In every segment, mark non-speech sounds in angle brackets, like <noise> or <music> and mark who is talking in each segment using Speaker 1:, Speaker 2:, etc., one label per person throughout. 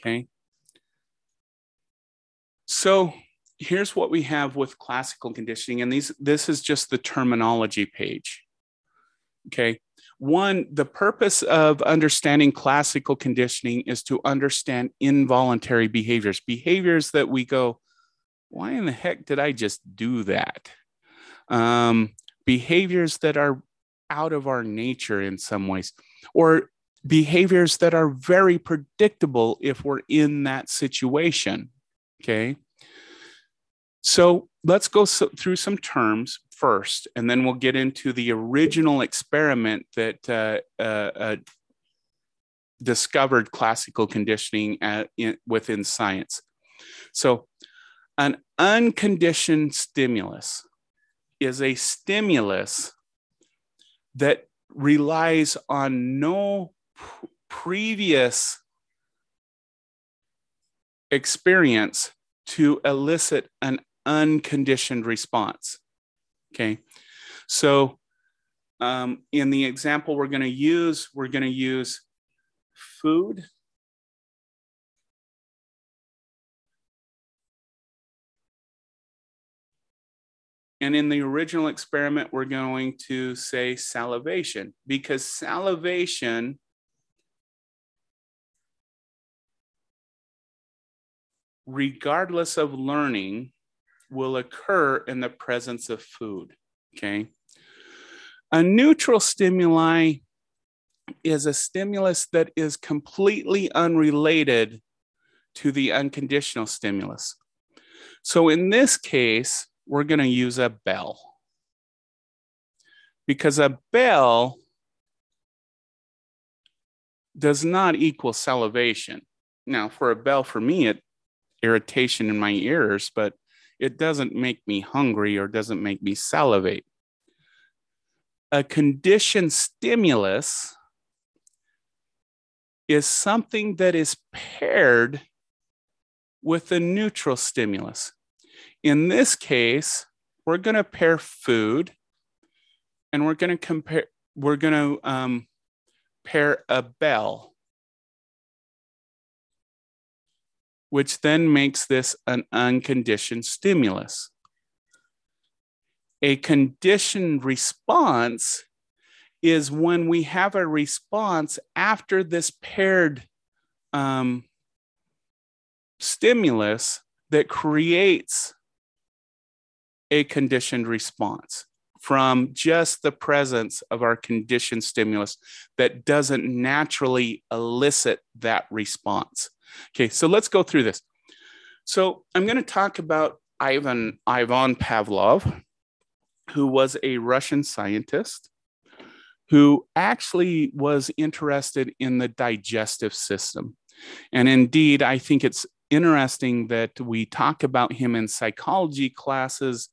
Speaker 1: Okay. So here's what we have with classical conditioning, and these this is just the terminology page. Okay. One, the purpose of understanding classical conditioning is to understand involuntary behaviors, behaviors that we go, why in the heck did I just do that? Um, behaviors that are out of our nature in some ways, or behaviors that are very predictable if we're in that situation. Okay. So let's go so, through some terms first, and then we'll get into the original experiment that uh, uh, uh, discovered classical conditioning at, in, within science. So, an unconditioned stimulus is a stimulus that relies on no previous experience to elicit an unconditioned response. Okay. So, um, in the example we're going to use, we're going to use food. And in the original experiment, we're going to say salivation because salivation regardless of learning, will occur in the presence of food. Okay. A neutral stimuli is a stimulus that is completely unrelated to the unconditional stimulus. So in this case, we're going to use a bell because a bell does not equal salivation. Now, for a bell, for me, it irritation in my ears, but it doesn't make me hungry or doesn't make me salivate. A conditioned stimulus is something that is paired with a neutral stimulus. In this case, we're going to pair food and we're going to compare, we're going to um, pair a bell which then makes this an unconditioned stimulus. A conditioned response is when we have a response after this paired um, stimulus that creates a conditioned response from just the presence of our conditioned stimulus that doesn't naturally elicit that response. Okay, so let's go through this. So I'm going to talk about Ivan Ivan Pavlov, who was a Russian scientist who actually was interested in the digestive system. And indeed, I think it's interesting that we talk about him in psychology classes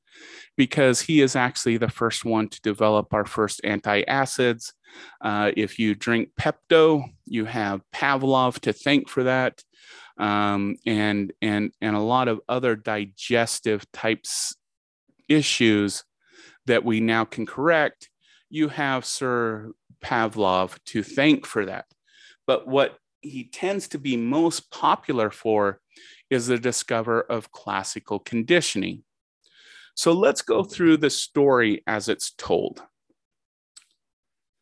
Speaker 1: because he is actually the first one to develop our first antacids. Uh, if you drink Pepto, you have Pavlov to thank for that um, and and and a lot of other digestive types issues that we now can correct. You have Sir Pavlov to thank for that. But what he tends to be most popular for is the discover of classical conditioning. So let's go through the story as it's told.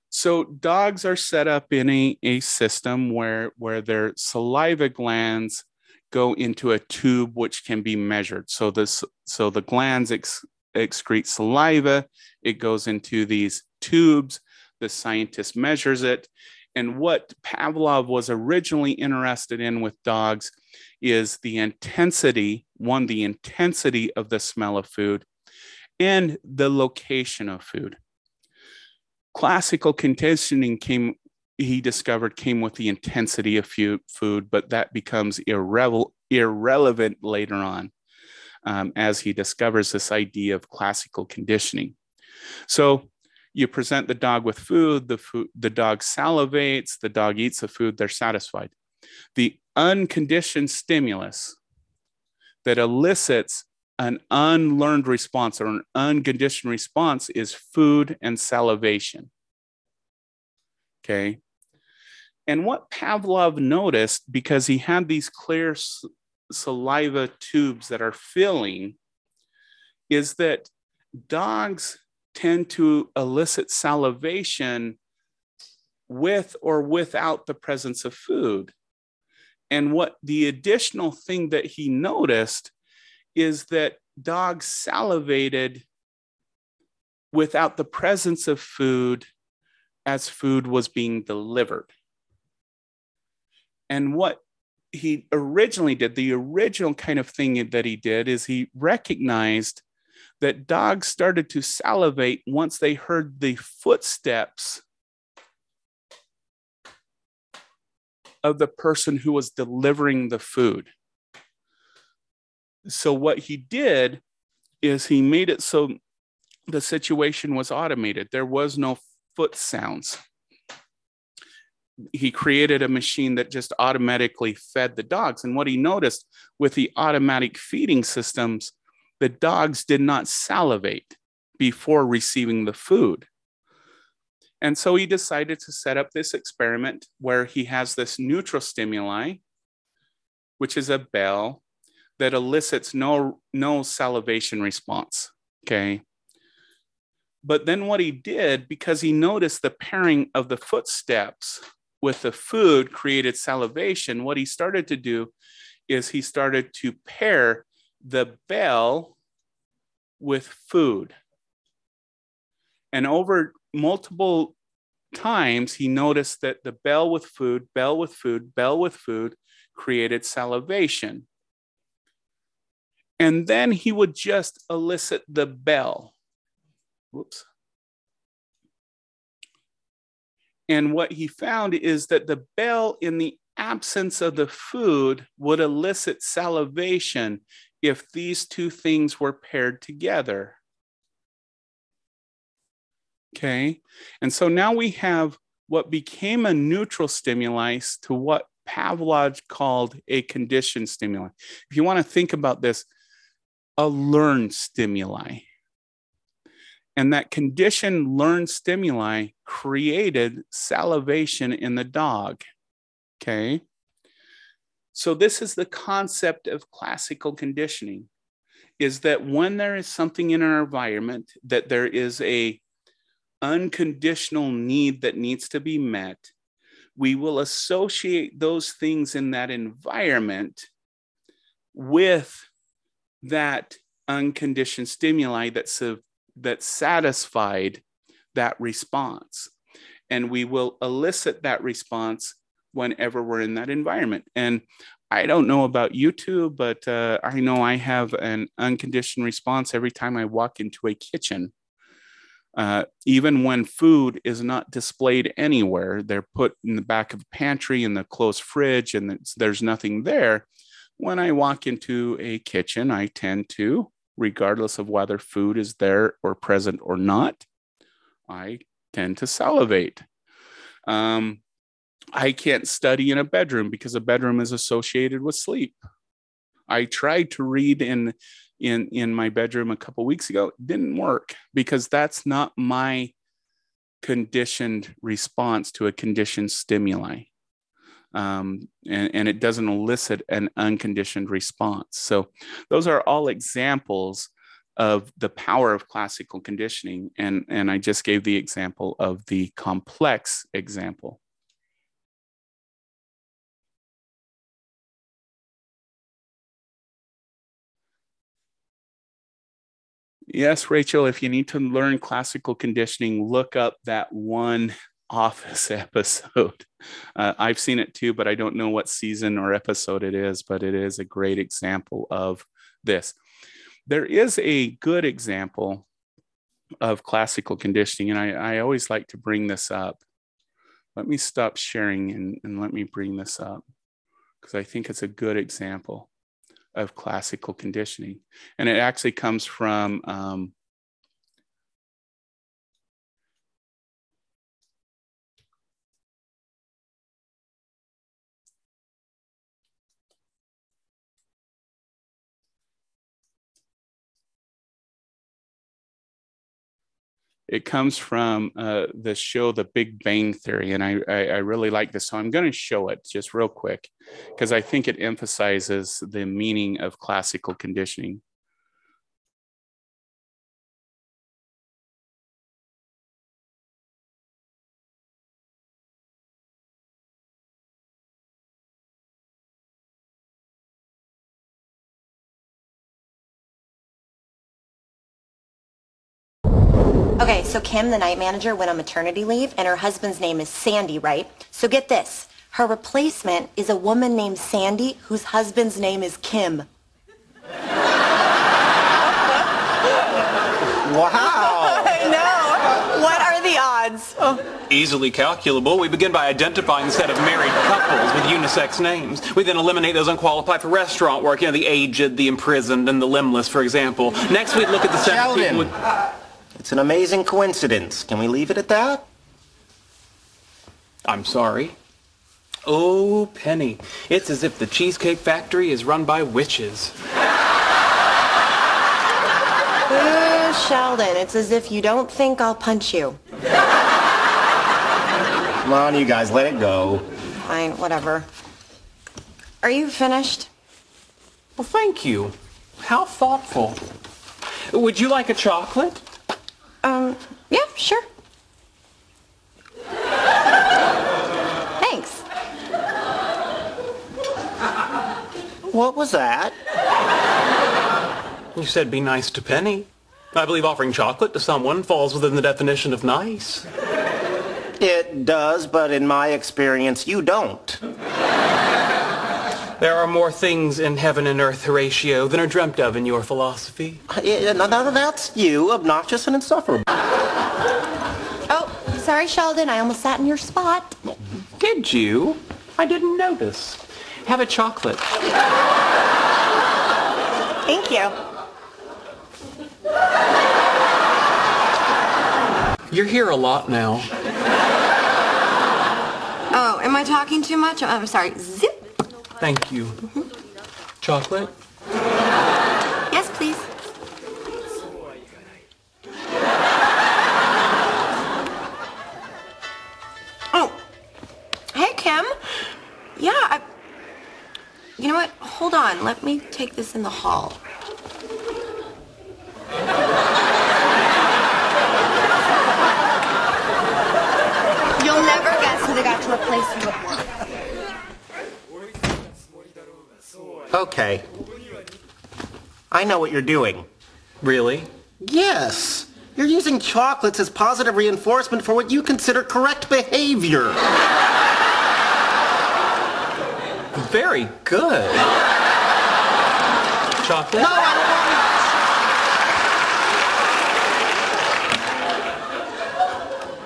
Speaker 1: So dogs are set up in a, a system where, where their saliva glands go into a tube which can be measured. So this so the glands ex, excrete saliva, it goes into these tubes. The scientist measures it. And what Pavlov was originally interested in with dogs is the intensity, one, the intensity of the smell of food, and the location of food. Classical conditioning came he discovered came with the intensity of food but that becomes irre- irrelevant later on um, as he discovers this idea of classical conditioning. So you present the dog with food the food the dog salivates the dog eats the food they're satisfied the unconditioned stimulus that elicits an unlearned response or an unconditioned response is food and salivation. Okay. And what Pavlov noticed, because he had these clear saliva tubes that are filling, is that dogs tend to elicit salivation with or without the presence of food. And what the additional thing that he noticed is that dogs salivated without the presence of food as food was being delivered. And what he originally did, the original kind of thing that he did, is he recognized that dogs started to salivate once they heard the footsteps of the person who was delivering the food. So, what he did is he made it so the situation was automated. There was no foot sounds. He created a machine that just automatically fed the dogs. And what he noticed with the automatic feeding systems, the dogs did not salivate before receiving the food. And so he decided to set up this experiment where he has this neutral stimuli, which is a bell that elicits no, no salivation response. Okay. But then what he did, because he noticed the pairing of the footsteps with the food created salivation, what he started to do is he started to pair the bell with food. And over multiple times, he noticed that the bell with food, bell with food, bell with food created salivation. And then he would just elicit the bell. Whoops. And what he found is that the bell, in the absence of the food, would elicit salivation if these two things were paired together. Okay. And so now we have what became a neutral stimuli to what Pavlov called a conditioned stimuli. If you want to think about this, a learned stimuli. And that conditioned learned stimuli created salivation in the dog. Okay. So this is the concept of classical conditioning is that when there is something in our environment that there is a unconditional need that needs to be met, we will associate those things in that environment with that unconditioned stimuli that, that satisfied that response. And we will elicit that response whenever we're in that environment. And I don't know about YouTube, but uh, I know I have an unconditioned response every time I walk into a kitchen. Uh, even when food is not displayed anywhere, they're put in the back of the pantry in the closed fridge, and there's nothing there. When I walk into a kitchen, I tend to, regardless of whether food is there or present or not, I tend to salivate. Um, I can't study in a bedroom because a bedroom is associated with sleep. I tried to read in in in my bedroom a couple weeks ago. It didn't work because that's not my conditioned response to a conditioned stimuli. Um, and, and it doesn't elicit an unconditioned response. So those are all examples of the power of classical conditioning. And and i just gave the example of the complex example Yes, Rachel, if you need to learn classical conditioning, look up that one office <laughs> episode. Uh, I've seen it too, but I don't know what season or episode it is, but it is a great example of this. There is a good example of classical conditioning, and I, I always like to bring this up. Let me stop sharing and, and let me bring this up because I think it's a good example of classical conditioning. And it actually comes from um, It comes from uh, the show The Big Bang Theory, and I, I, I really like this. So I'm going to show it just real quick because I think it emphasizes the meaning of classical conditioning.
Speaker 2: Okay, so Kim, the night manager, went on maternity leave, and her husband's name is Sandy, right? So get this. Her replacement is a woman named Sandy whose husband's name is Kim.
Speaker 3: Wow. <laughs>
Speaker 2: I know. What are the odds? Oh.
Speaker 4: Easily calculable. We begin by identifying the set of married couples with unisex names. We then eliminate those unqualified for restaurant work, you know, the aged, the imprisoned, and the limbless, for example. Next, we look at the set of people
Speaker 3: Sheldon.
Speaker 4: with...
Speaker 3: It's an amazing coincidence. Can we leave it at that?
Speaker 4: I'm sorry. Oh, Penny. It's as if the Cheesecake Factory is run by witches.
Speaker 2: Uh, Sheldon, it's as if you don't think I'll punch you.
Speaker 3: Come on, you guys, let it go.
Speaker 2: Fine, whatever. Are you finished?
Speaker 4: Well, thank you. How thoughtful. Would you like a chocolate?
Speaker 2: Um, yeah, sure. Thanks.
Speaker 3: What was that?
Speaker 4: You said be nice to Penny. I believe offering chocolate to someone falls within the definition of nice.
Speaker 3: It does, but in my experience, you don't.
Speaker 4: There are more things in heaven and earth, Horatio, than are dreamt of in your philosophy.
Speaker 3: Uh, yeah, no, no, that's you, obnoxious and insufferable.
Speaker 2: Oh, sorry, Sheldon. I almost sat in your spot.
Speaker 4: Did you? I didn't notice. Have a chocolate.
Speaker 2: Thank you.
Speaker 4: You're here a lot now.
Speaker 2: Oh, am I talking too much? Oh, I'm sorry. Zip.
Speaker 4: Thank you. Chocolate?
Speaker 2: Yes, please. Oh, hey, Kim. Yeah, I... You know what? Hold on. Let me take this in the hall. You'll never guess who they got to replace you with.
Speaker 3: Okay. I know what you're doing.
Speaker 4: Really?
Speaker 3: Yes. You're using chocolates as positive reinforcement for what you consider correct behavior.
Speaker 4: Very good. Chocolate?
Speaker 3: No, I don't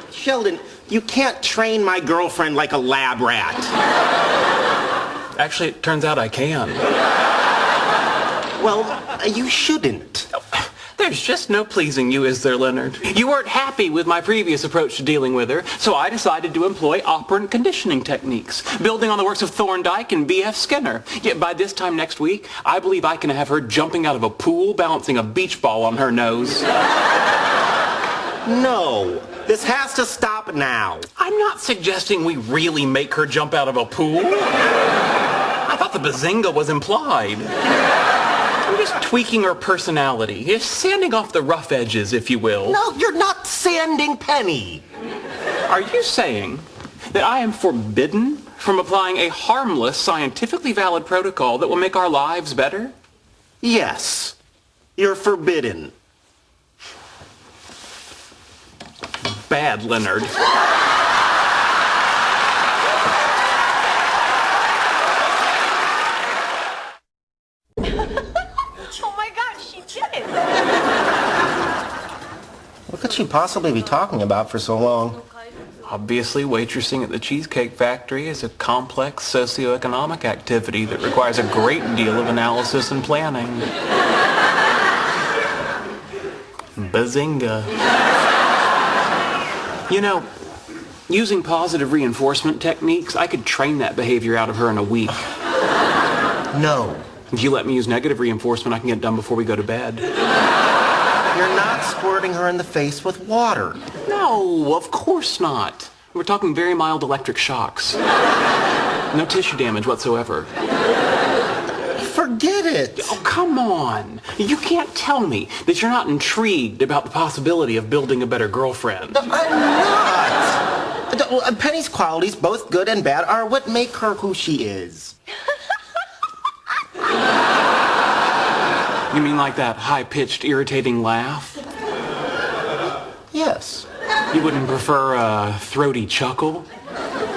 Speaker 3: want it. Sheldon, you can't train my girlfriend like a lab rat.
Speaker 4: Actually, it turns out I can.
Speaker 3: Well, you shouldn't.
Speaker 4: There's just no pleasing you, is there, Leonard? You weren't happy with my previous approach to dealing with her, so I decided to employ operant conditioning techniques, building on the works of Thorndike and B.F. Skinner. Yet by this time next week, I believe I can have her jumping out of a pool, balancing a beach ball on her nose.
Speaker 3: No. This has to stop now.
Speaker 4: I'm not suggesting we really make her jump out of a pool. I thought the bazinga was implied. Just tweaking her personality, just sanding off the rough edges, if you will.
Speaker 3: No, you're not sanding Penny.
Speaker 4: Are you saying that I am forbidden from applying a harmless, scientifically valid protocol that will make our lives better?
Speaker 3: Yes. You're forbidden.
Speaker 4: Bad, Leonard.
Speaker 2: Oh my gosh, she did it.
Speaker 3: What could she possibly be talking about for so long?
Speaker 4: Obviously, waitressing at the Cheesecake Factory is a complex socioeconomic activity that requires a great deal of analysis and planning. Bazinga. You know, using positive reinforcement techniques, I could train that behavior out of her in a week.
Speaker 3: No.
Speaker 4: If you let me use negative reinforcement, I can get it done before we go to bed.
Speaker 3: You're not squirting her in the face with water.
Speaker 4: No, of course not. We're talking very mild electric shocks. No tissue damage whatsoever.
Speaker 3: Forget it.
Speaker 4: Oh, come on. You can't tell me that you're not intrigued about the possibility of building a better girlfriend.
Speaker 3: I'm not. Uh, Penny's qualities, both good and bad, are what make her who she is.
Speaker 4: You mean like that high-pitched, irritating laugh?
Speaker 3: Yes.
Speaker 4: You wouldn't prefer a throaty chuckle?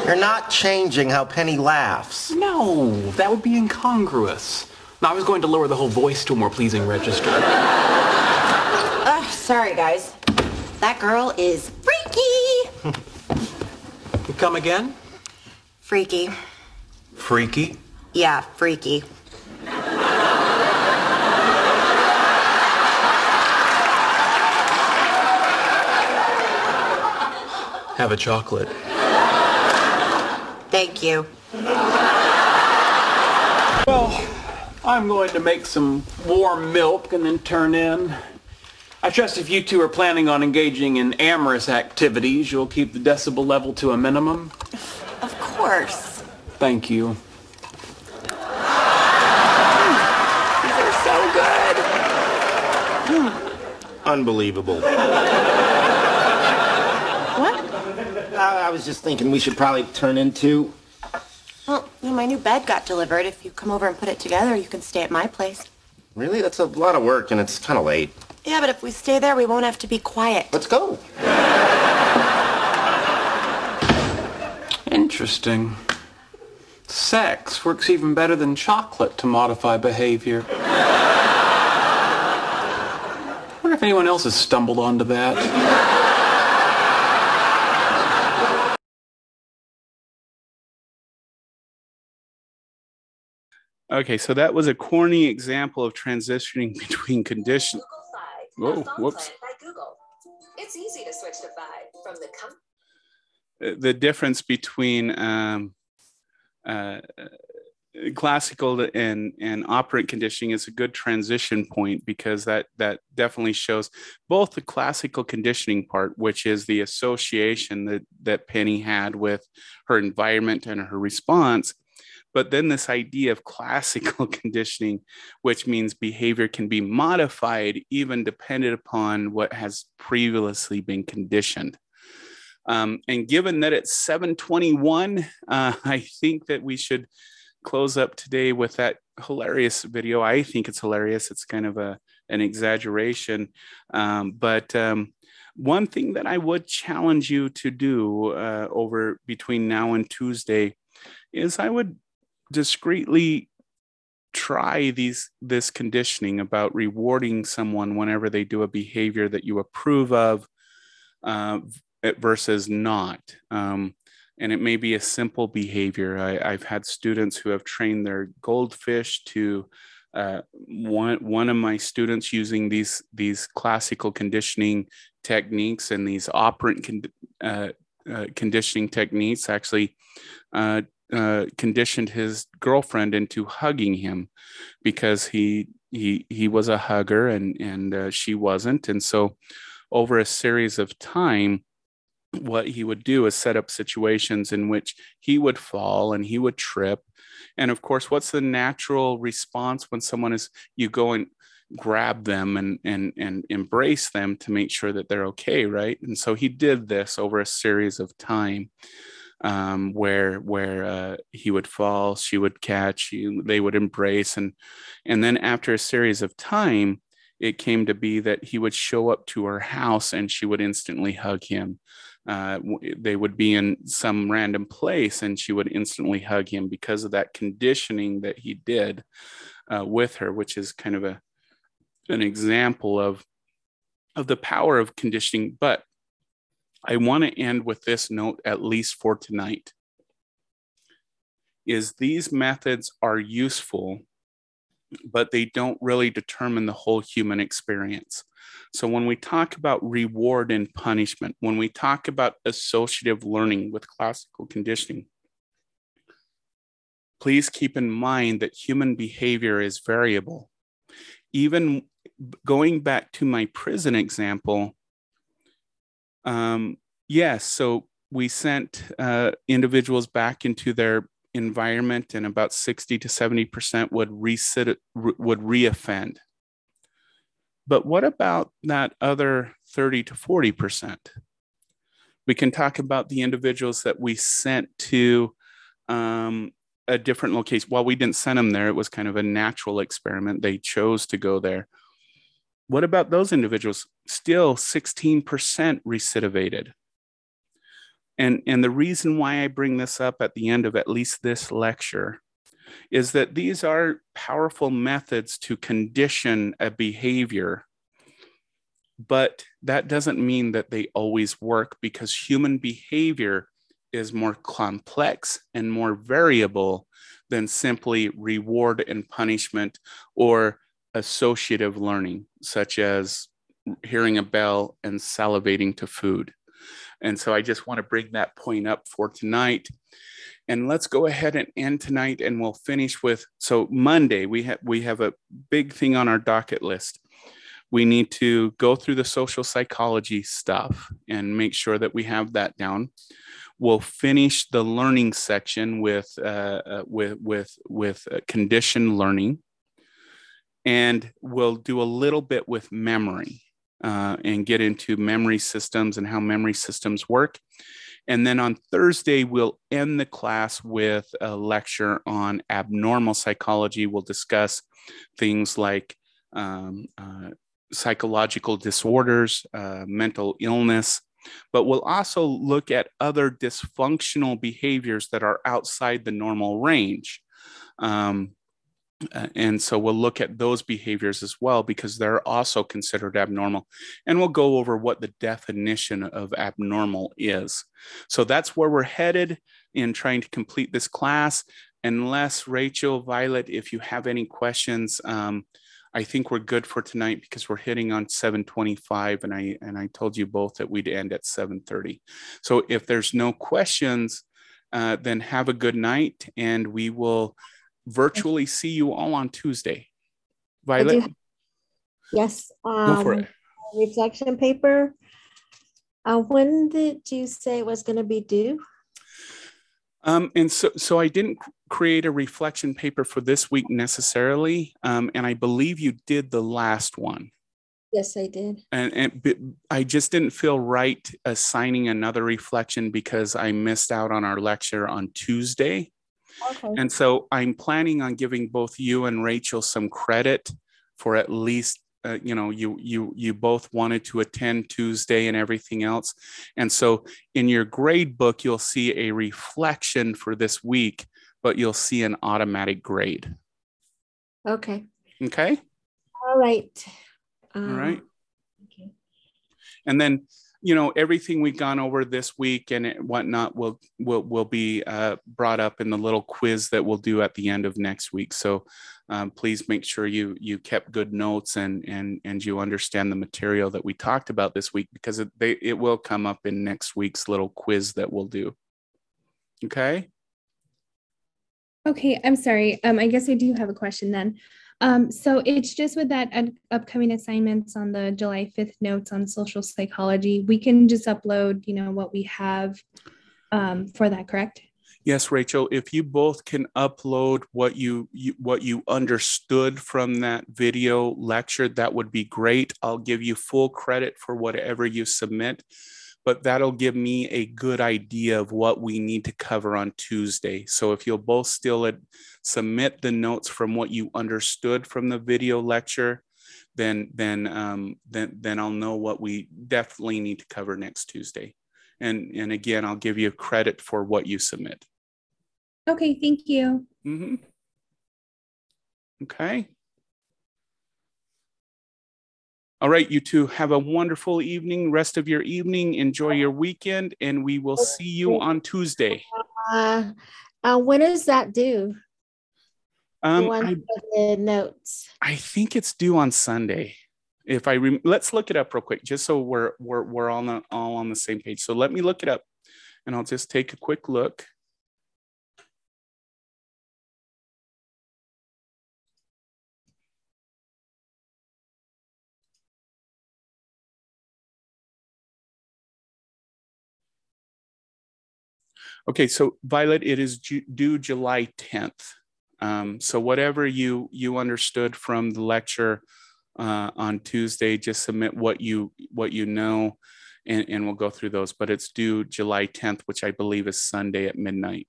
Speaker 3: You're not changing how Penny laughs.
Speaker 4: No, that would be incongruous. Now I was going to lower the whole voice to a more pleasing register.
Speaker 2: Ugh, sorry, guys. That girl is freaky.
Speaker 4: You come again?
Speaker 2: Freaky.
Speaker 4: Freaky?
Speaker 2: Yeah, freaky.
Speaker 4: Have a chocolate.
Speaker 2: Thank you.
Speaker 4: Well, I'm going to make some warm milk and then turn in. I trust if you two are planning on engaging in amorous activities, you'll keep the decibel level to a minimum.
Speaker 2: Of course.
Speaker 4: Thank you.
Speaker 2: These are so good.
Speaker 3: Unbelievable.
Speaker 2: What?
Speaker 3: I, I was just thinking we should probably turn into.
Speaker 2: Well, you know, my new bed got delivered. If you come over and put it together, you can stay at my place.
Speaker 3: Really? That's a lot of work, and it's kind of late.
Speaker 2: Yeah, but if we stay there, we won't have to be quiet.
Speaker 3: Let's go.
Speaker 4: Interesting. Sex works even better than chocolate to modify behavior. I wonder if anyone else has stumbled onto that.
Speaker 1: Okay, so that was a corny example of transitioning <laughs> between conditions. Whoa, whoops.
Speaker 5: plan by Google. It's easy to switch to Fi from the com-
Speaker 1: the difference between um, uh, classical and and operant conditioning is a good transition point because that that definitely shows both the classical conditioning part, which is the association that that Penny had with her environment and her response, but then this idea of classical <laughs> conditioning, which means behavior can be modified even dependent upon what has previously been conditioned. Um, and given that it's 721, uh, <laughs> I think that we should close up today with that hilarious video. I think it's hilarious. It's kind of a an exaggeration, um, but um, one thing that I would challenge you to do uh, over between now and Tuesday is I would discreetly try these this conditioning about rewarding someone whenever they do a behavior that you approve of uh, versus not. Um, and it may be a simple behavior. I, have had students who have trained their goldfish to uh, one one of my students using these these classical conditioning techniques and these operant con- uh, uh, conditioning techniques actually uh, conditioned his girlfriend into hugging him because he he he was a hugger and and uh, she wasn't, and so over a series of time what he would do is set up situations in which he would fall and he would trip. And of course what's the natural response when someone is you go and grab them and and and embrace them to make sure that they're okay right? And so he did this over a series of time um, where where uh, he would fall she would catch you they would embrace and and then after a series of time it came to be that he would show up to her house and she would instantly hug him uh, they would be in some random place and she would instantly hug him because of that conditioning that he did uh, with her, which is kind of a an example of of the power of conditioning. But I want to end with this note, at least for tonight, is these methods are useful, but they don't really determine the whole human experience. So, when we talk about reward and punishment, when we talk about associative learning with classical conditioning, please keep in mind that human behavior is variable. Even going back to my prison example, um, yes, so we sent uh, individuals back into their environment, and about 60 to 70% would resit, would reoffend. But what about that other 30 to 40%? We can talk about the individuals that we sent to um, a different location. While we didn't send them there, it was kind of a natural experiment. They chose to go there. What about those individuals? Still 16% recidivated. And, and the reason why I bring this up at the end of at least this lecture is that these are powerful methods to condition a behavior. But that doesn't mean that they always work because human behavior is more complex and more variable than simply reward and punishment or associative learning, such as hearing a bell and salivating to food. And so I just want to bring that point up for tonight. And let's go ahead and end tonight and we'll finish with so Monday we have we have a big thing on our docket list. We need to go through the social psychology stuff and make sure that we have that down. We'll finish the learning section with uh, uh, with with with uh, conditioned learning, and we'll do a little bit with memory uh, and get into memory systems and how memory systems work. And then on Thursday, we'll end the class with a lecture on abnormal psychology. We'll discuss things like um, uh, psychological disorders, uh, mental illness, but we'll also look at other dysfunctional behaviors that are outside the normal range. Um, and so we'll look at those behaviors as well because they're also considered abnormal. And we'll go over what the definition of abnormal is. So that's where we're headed in trying to complete this class. Unless Rachel, Violet, if you have any questions, um, I think we're good for tonight because we're hitting on 725 and I and I told you both that we'd end at 730. So if there's no questions, uh, then have a good night and we will virtually see you all on Tuesday. Violet?
Speaker 6: Yes.
Speaker 1: Um, Go for it.
Speaker 6: Reflection paper. Uh, when did you say it was going to be due?
Speaker 1: Um, and so, so I didn't create a reflection paper for this week necessarily, um, and I believe you did the last one.
Speaker 6: Yes, I did.
Speaker 1: And, and I just didn't feel right assigning another reflection because I missed out on our lecture on Tuesday. Okay. And so I'm planning on giving both you and Rachel some credit for at least uh, you know you you you both wanted to attend Tuesday and everything else. And so in your grade book you'll see a reflection for this week, but you'll see an automatic grade.
Speaker 6: Okay.
Speaker 1: Okay.
Speaker 6: All right.
Speaker 1: Um, All right. Okay. And then you know everything we've gone over this week and whatnot will will will be uh, brought up in the little quiz that we'll do at the end of next week. So um, please make sure you you kept good notes and and and you understand the material that we talked about this week because it they, it will come up in next week's little quiz that we'll do. Okay.
Speaker 7: Okay, I'm sorry. Um, I guess I do have a question then. Um, so it's just with that upcoming assignments on the July 5th notes on social psychology, we can just upload, you know, what we have um, for that, correct?
Speaker 1: Yes, Rachel, if you both can upload what you, you what you understood from that video lecture, that would be great. I'll give you full credit for whatever you submit but that'll give me a good idea of what we need to cover on Tuesday. So if you'll both still submit the notes from what you understood from the video lecture, then then um, then then I'll know what we definitely need to cover next Tuesday. And and again, I'll give you credit for what you submit.
Speaker 7: Okay, thank you.
Speaker 1: Mm-hmm. Okay. All right, you two have a wonderful evening, rest of your evening. Enjoy your weekend, and we will see you on Tuesday.
Speaker 6: Uh, uh, when is that due?
Speaker 1: Um, I,
Speaker 6: the notes.
Speaker 1: I think it's due on Sunday. If I let's look it up real quick, just so we're we're we're all on, all on the same page. So let me look it up, and I'll just take a quick look. Okay, so Violet, it is due July 10th. Um, so whatever you you understood from the lecture uh, on Tuesday, just submit what you what you know, and, and we'll go through those. But it's due July 10th, which I believe is Sunday at midnight.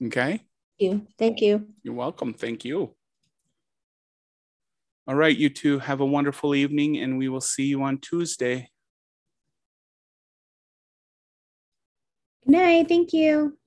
Speaker 1: Okay, Thank
Speaker 6: You, thank you.
Speaker 1: you're welcome. Thank you. All right, you two have a wonderful evening, and we will see you on Tuesday.
Speaker 7: Good night. Thank you.